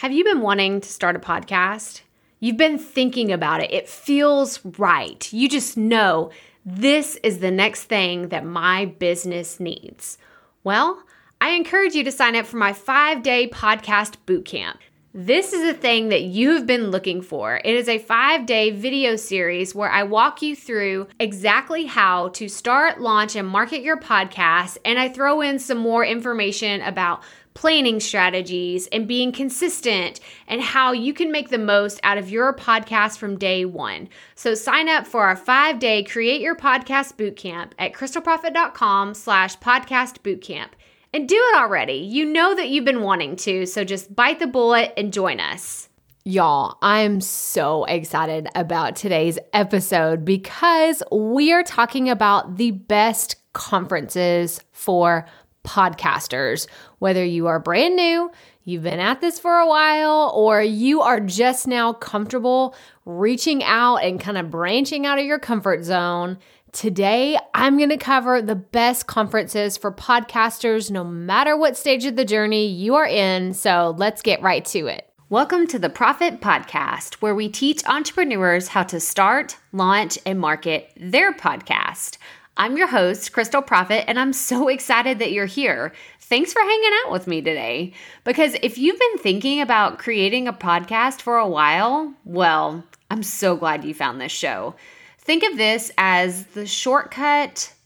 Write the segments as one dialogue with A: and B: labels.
A: Have you been wanting to start a podcast? You've been thinking about it. It feels right. You just know this is the next thing that my business needs. Well, I encourage you to sign up for my five day podcast bootcamp. This is a thing that you have been looking for. It is a five day video series where I walk you through exactly how to start, launch, and market your podcast. And I throw in some more information about planning strategies and being consistent and how you can make the most out of your podcast from day one. So sign up for our five-day Create Your Podcast Bootcamp at krystalproffitt.com slash podcast bootcamp. And do it already. You know that you've been wanting to, so just bite the bullet and join us. Y'all, I'm so excited about today's episode because we are talking about the best conferences for podcasters. Whether you are brand new, you've been at this for a while, or you are just now comfortable reaching out and kind of branching out of your comfort zone. Today, I'm going to cover the best conferences for podcasters, no matter what stage of the journey you are in. So let's get right to it. Welcome to the Profit Podcast, where we teach entrepreneurs how to start, launch, and market their podcast. I'm your host, Krystal Proffitt, and I'm so excited that you're here. Thanks for hanging out with me today. Because if you've been thinking about creating a podcast for a while, well, I'm so glad you found this show. Think of this as the shortcut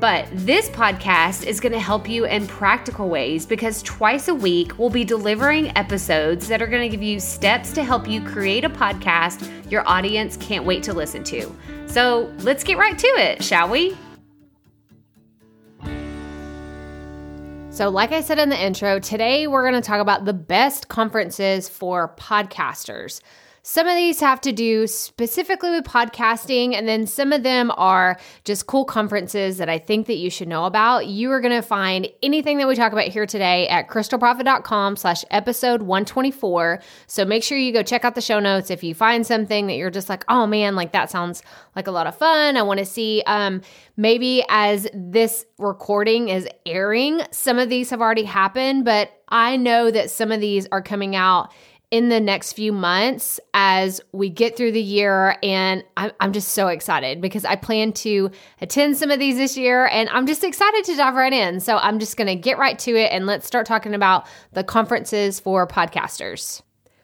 A: But this podcast is going to help you in practical ways because twice a week we'll be delivering episodes that are going to give you steps to help you create a podcast your audience can't wait to listen to. So let's get right to it, shall we? So, like I said in the intro, today we're going to talk about the best conferences for podcasters. Some of these have to do specifically with podcasting, and then some of them are just cool conferences that I think that you should know about. You are going to find anything that we talk about here today at krystalproffitt.com slash episode 124. So make sure you go check out the show notes if you find something that you're just like, oh man, like that sounds like a lot of fun. I want to see. Um, maybe as this recording is airing, some of these have already happened, but I know that some of these are coming out in the next few months as we get through the year. And I'm, just so excited because I plan to attend some of these this year and I'm just excited to dive right in. So I'm just going to get right to it and let's start talking about the conferences for podcasters.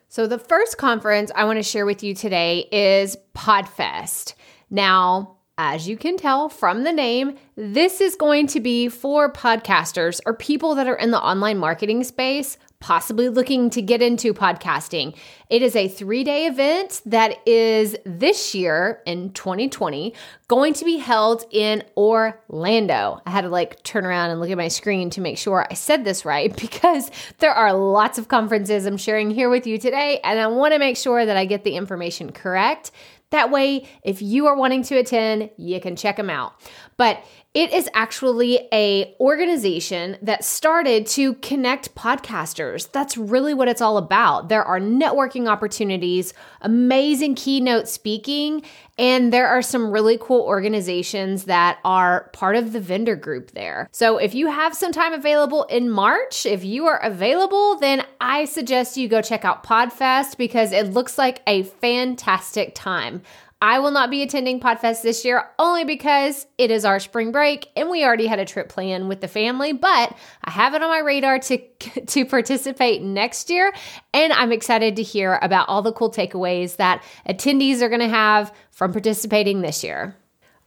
A: So, the first conference I want to share with you today is PodFest. Now, as you can tell from the name, this is going to be for podcasters or people that are in the online marketing space possibly looking to get into podcasting. It is a three day event that is this year in 2020 going to be held in Orlando. I had to like turn around and look at my screen to make sure I said this right because there are lots of conferences I'm sharing here with you today, and I want to make sure that I get the information correct. That way, if you are wanting to attend, you can check them out. But it is actually a organization that started to connect podcasters. That's really what it's all about. There are networking opportunities, amazing keynote speaking, and there are some really cool organizations that are part of the vendor group there. So if you have some time available in March, if you are available, then I suggest you go check out Podfest because it looks like a fantastic time. I will not be attending Podfest this year only because it is our spring break and we already had a trip planned with the family, but I have it on my radar to to participate next year and I'm excited to hear about all the cool takeaways that attendees are going to have from participating this year.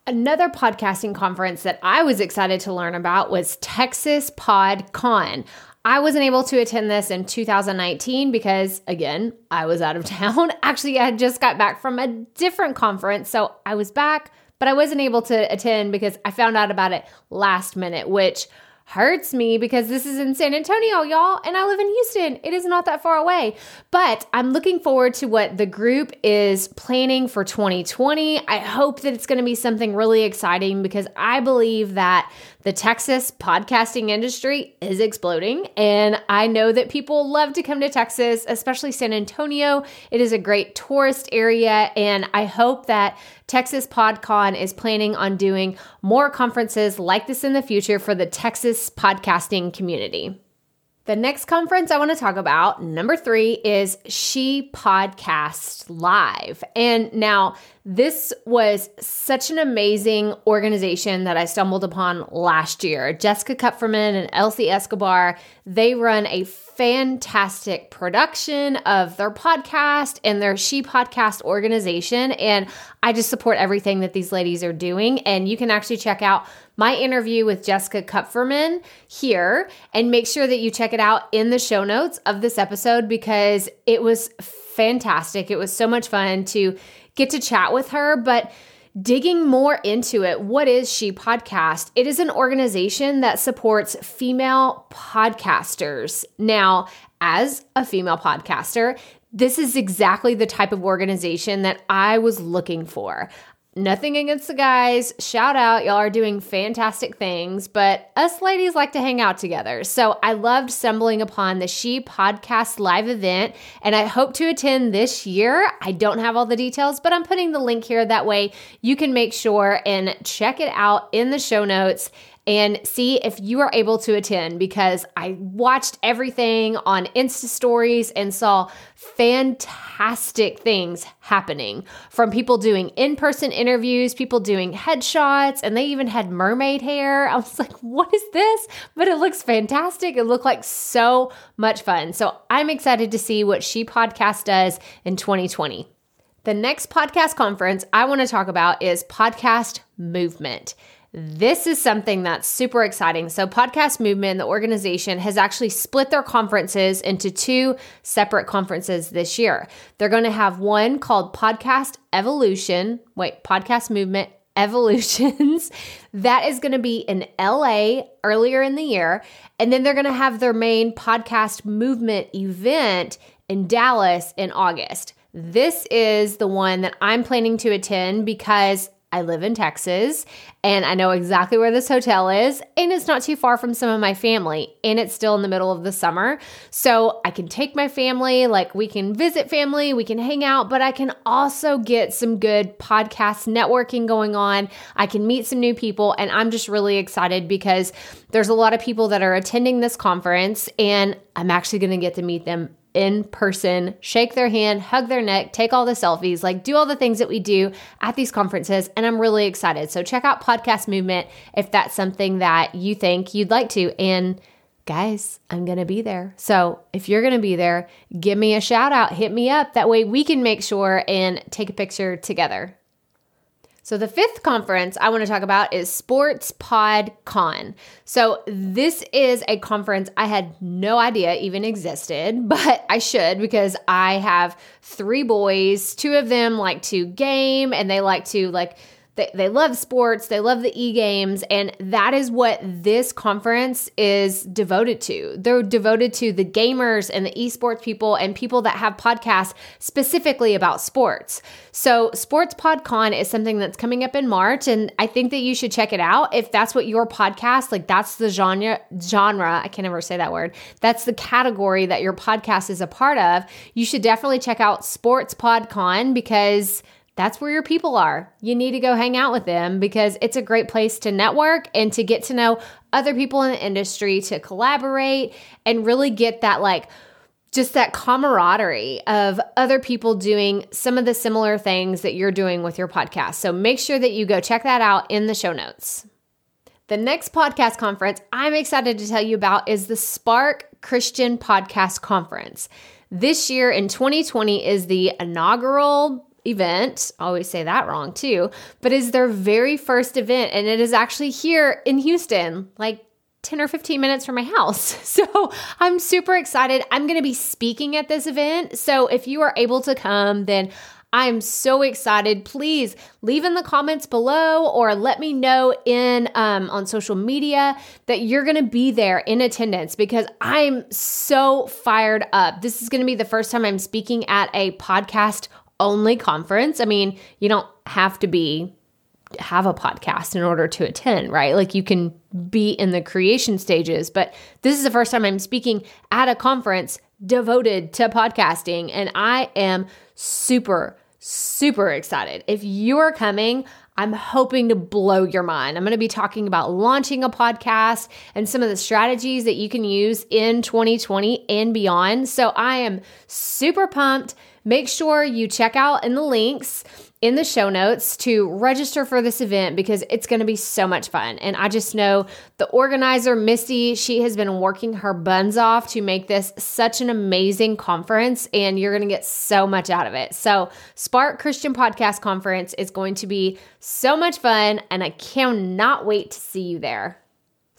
A: Another podcasting conference that I was excited to learn about was Texas Pod Con. I wasn't able to attend this in 2019 because, again, I was out of town. Actually, I had just got back from a different conference. So I was back, but I wasn't able to attend because I found out about it last minute, which hurts me because this is in San Antonio, y'all, and I live in Houston. It is not that far away. But I'm looking forward to what the group is planning for 2020. I hope that it's going to be something really exciting because I believe that the Texas podcasting industry is exploding, and I know that people love to come to Texas, especially San Antonio. It is a great tourist area, and I hope that Texas PodCon is planning on doing more conferences like this in the future for the Texas podcasting community. The next conference I want to talk about, number three, is She Podcast Live. And now, this was such an amazing organization that I stumbled upon last year. Jessica Kupferman and Elsie Escobar, they run a fantastic production of their podcast and their She Podcast organization. And I just support everything that these ladies are doing. And you can actually check out my interview with Jessica Kupferman here and make sure that you check it out in the show notes of this episode because it was fantastic. It was so much fun to get to chat with her, but digging more into it, what is She Podcast? It is an organization that supports female podcasters. Now, as a female podcaster, this is exactly the type of organization that I was looking for. Nothing against the guys. Shout out. Y'all are doing fantastic things, but us ladies like to hang out together. So I loved stumbling upon the She Podcast live event, and I hope to attend this year. I don't have all the details, but I'm putting the link here. That way you can make sure and check it out in the show notes and see if you are able to attend because I watched everything on Insta stories and saw fantastic things happening from people doing in person interviews, people doing headshots, and they even had mermaid hair. I was like, what is this? But it looks fantastic. It looked like so much fun. So I'm excited to see what She Podcast does in 2020. The next podcast conference I want to talk about is Podcast Movement. This is something that's super exciting. So, Podcast Movement, the organization, has actually split their conferences into two separate conferences this year. They're going to have one called Podcast Evolution, wait, Podcast Movement Evolutions. that is going to be in LA earlier in the year. And then they're going to have their main podcast movement event in Dallas in August. This is the one that I'm planning to attend because I live in Texas and I know exactly where this hotel is, and it's not too far from some of my family, and it's still in the middle of the summer. So I can take my family, like we can visit family, we can hang out, but I can also get some good podcast networking going on. I can meet some new people, and I'm just really excited because there's a lot of people that are attending this conference, and I'm actually to get to meet them in person, shake their hand, hug their neck, take all the selfies, like do all the things that we do at these conferences. And I'm really excited. So check out Podcast Movement if that's something that you think you'd like to. And guys, I'm going to be there. So if you're going to be there, give me a shout out, hit me up. That way we can make sure and take a picture together. So, the fifth conference I want to talk about is Sports Pod Con. So, this is a conference I had no idea even existed, but I should because I have three boys. Two of them like to game and they like to like they, they love sports, they love the e games, and that is what this conference is devoted to. They're devoted to the gamers and the esports people and people that have podcasts specifically about sports. So, Sports PodCon is something that's coming up in March, and I think that you should check it out if that's what your podcast, like that's the genre, genre, I can never say that word, that's the category that your podcast is a part of. You should definitely check out Sports PodCon because that's where your people are. You need to go hang out with them because it's a great place to network and to get to know other people in the industry, to collaborate and really get that like just that camaraderie of other people doing some of the similar things that you're doing with your podcast. So make sure that you go check that out in the show notes. The next podcast conference I'm excited to tell you about is the Spark Christian Podcast Conference. This year in 2020 is the inaugural event. Always say that wrong too, but is their very first event. And it is actually here in Houston, like 10 or 15 minutes from my house. So I'm super excited. I'm going to be speaking at this event. So if you are able to come, then I'm so excited. Please leave in the comments below or let me know in um, on social media that you're going to be there in attendance because I'm so fired up. This is going to be the first time I'm speaking at a podcast only conference. I mean, you don't have to be have a podcast in order to attend, right? Like you can be in the creation stages, but this is the first time I'm speaking at a conference devoted to podcasting and I am super super excited. If you're coming, I'm hoping to blow your mind. I'm going to be talking about launching a podcast and some of the strategies that you can use in 2020 and beyond. So I am super pumped. Make sure you check out in the links in the show notes to register for this event because it's going to be so much fun. And I just know the organizer, Misty, she has been working her buns off to make this such an amazing conference, and you're going to get so much out of it. So, Spark Christian Podcast Conference is going to be so much fun, and I cannot wait to see you there.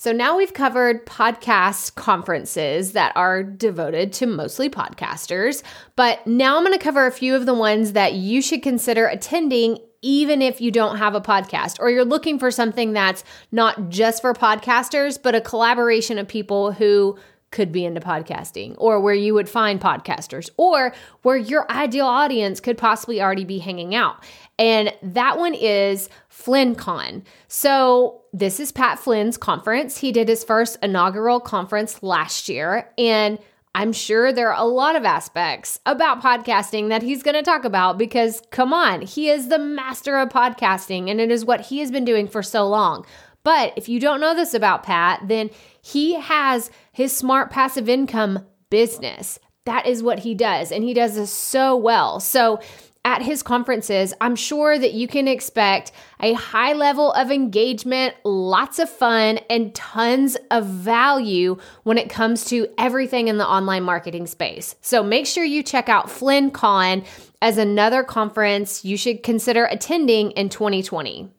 A: So now we've covered podcast conferences that are devoted to mostly podcasters, but now I'm going to cover a few of the ones that you should consider attending even if you don't have a podcast or you're looking for something that's not just for podcasters, but a collaboration of people who could be into podcasting or where you would find podcasters or where your ideal audience could possibly already be hanging out. And that one is FlynnCon. So this is Pat Flynn's conference. He did his first inaugural conference last year. And I'm sure there are a lot of aspects about podcasting that he's going to talk about because, come on, he is the master of podcasting and it is what he has been doing for so long. But if you don't know this about Pat, then he has his smart passive income business. That is what he does. And he does this so well. So at his conferences, I'm sure that you can expect a high level of engagement, lots of fun, and tons of value when it comes to everything in the online marketing space. So make sure you check out FlynnCon as another conference you should consider attending in 2020.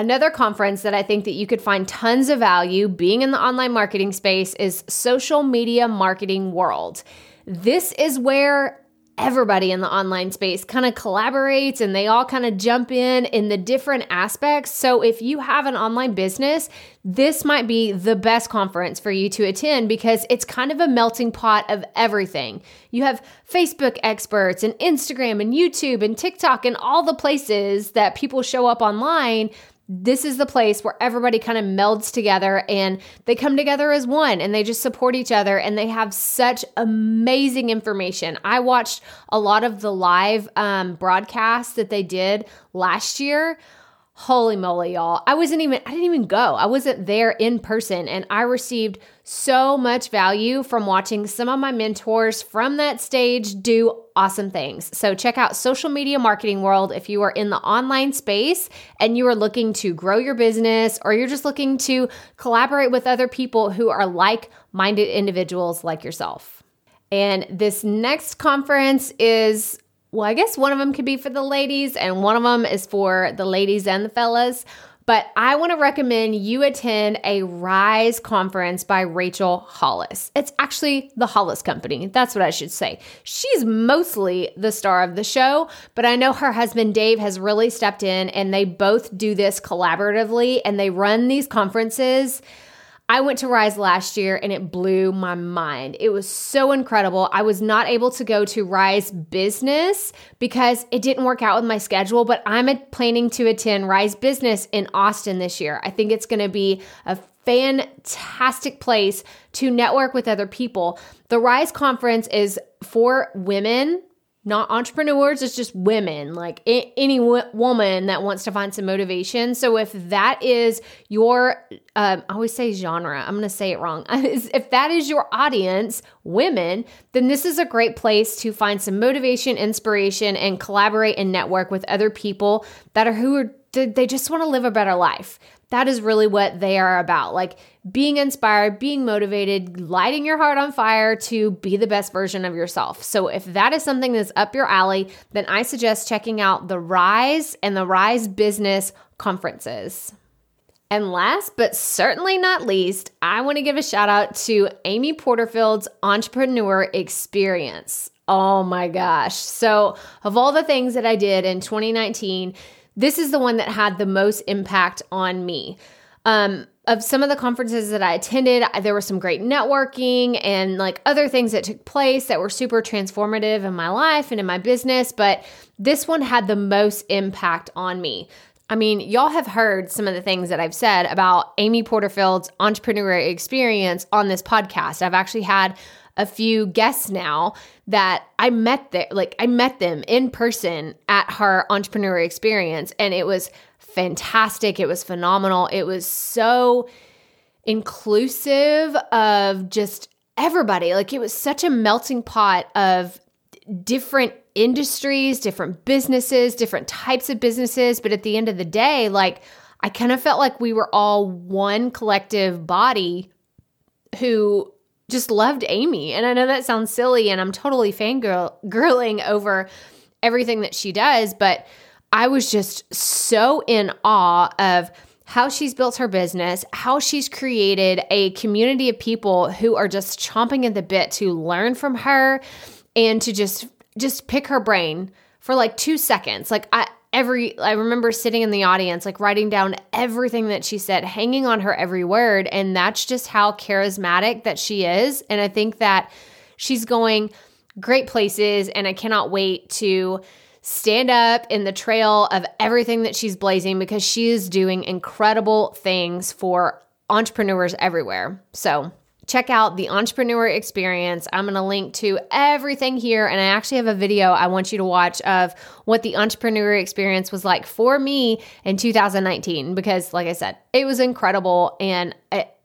A: Another conference that I think that you could find tons of value being in the online marketing space is Social Media Marketing World. This is where everybody in the online space kind of collaborates and they all kind of jump in in the different aspects. So if you have an online business, this might be the best conference for you to attend because it's kind of a melting pot of everything. You have Facebook experts and Instagram and YouTube and TikTok and all the places that people show up online this is the place where everybody kind of melds together and they come together as one and they just support each other and they have such amazing information. I watched a lot of the live um, broadcasts that they did last year. Holy moly, y'all. I wasn't even, I didn't even go. I wasn't there in person. And I received so much value from watching some of my mentors from that stage do awesome things. So check out Social Media Marketing World if you are in the online space and you are looking to grow your business or you're just looking to collaborate with other people who are like minded individuals like yourself. And this next conference is well, I guess one of them could be for the ladies, and one of them is for the ladies and the fellas. But I want to recommend you attend a Rise conference by Rachel Hollis. It's actually the Hollis Company. That's what I should say. She's mostly the star of the show, but I know her husband Dave has really stepped in and they both do this collaboratively and they run these conferences I went to Rise last year and it blew my mind. It was so incredible. I was not able to go to Rise Business because it didn't work out with my schedule, but I'm planning to attend Rise Business in Austin this year. I think it's going to be a fantastic place to network with other people. The Rise conference is for women not entrepreneurs, it's just women, like any w- woman that wants to find some motivation. So if that is your, um, I always say genre, I'm going to say it wrong. if that is your audience, women, then this is a great place to find some motivation, inspiration, and collaborate and network with other people that are who are they just want to live a better life. That is really what they are about. Like being inspired, being motivated, lighting your heart on fire to be the best version of yourself. So, if that is something that's up your alley, then I suggest checking out the Rise and the Rise Business conferences. And last but certainly not least, I want to give a shout out to Amy Porterfield's Entrepreneur Experience. Oh my gosh. So, of all the things that I did in 2019, this is the one that had the most impact on me. Um, of some of the conferences that I attended, there was some great networking and like other things that took place that were super transformative in my life and in my business, but this one had the most impact on me. I mean, y'all have heard some of the things that I've said about Amy Porterfield's entrepreneurial experience on this podcast. I've actually had a few guests now that I met there, like I met them in person at her entrepreneur experience, and it was fantastic. It was phenomenal. It was so inclusive of just everybody. Like it was such a melting pot of different industries, different businesses, different types of businesses. But at the end of the day, like I kind of felt like we were all one collective body who just loved Amy. And I know that sounds silly and I'm totally fangirling over everything that she does, but I was just so in awe of how she's built her business, how she's created a community of people who are just chomping at the bit to learn from her and to just just pick her brain for like 2 seconds. Like I every I remember sitting in the audience like writing down everything that she said, hanging on her every word. And that's just how charismatic that she is. And I think that she's going great places. And I cannot wait to stand up in the trail of everything that she's blazing because she is doing incredible things for entrepreneurs everywhere. So, check out the entrepreneur experience. I'm going to link to everything here. And I actually have a video I want you to watch of what the entrepreneur experience was like for me in 2019, because, like I said, it was incredible. And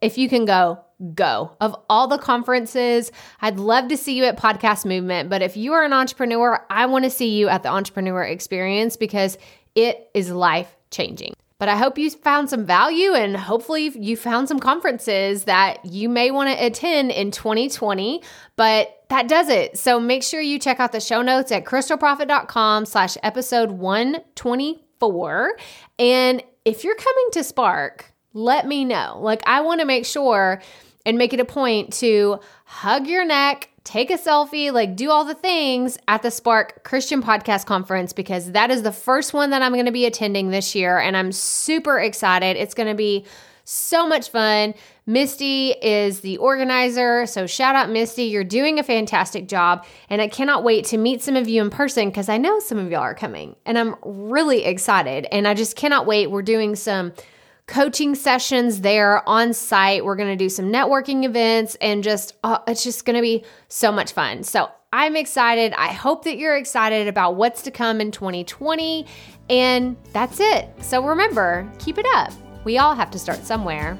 A: if you can go, go. Of all the conferences, I'd love to see you at Podcast Movement. But if you are an entrepreneur, I want to see you at the entrepreneur experience because it is life changing. But I hope you found some value and hopefully you found some conferences that you may want to attend in 2020. But that does it. So make sure you check out the show notes at krystalproffitt.com slash episode 124. And if you're coming to Spark, let me know. Like I want to make sure and make it a point to hug your neck, take a selfie, like do all the things at the Spark Christian Podcast Conference because that is the first one that I'm going to be attending this year. And I'm super excited. It's going to be so much fun. Misty is the organizer. So shout out, Misty. You're doing a fantastic job. And I cannot wait to meet some of you in person because I know some of y'all are coming. And I'm really excited. And I just cannot wait. We're doing some coaching sessions there on site. We're going to do some networking events and just, uh, it's just going to be so much fun. So I'm excited. I hope that you're excited about what's to come in 2020. And that's it. So remember, keep it up. We all have to start somewhere.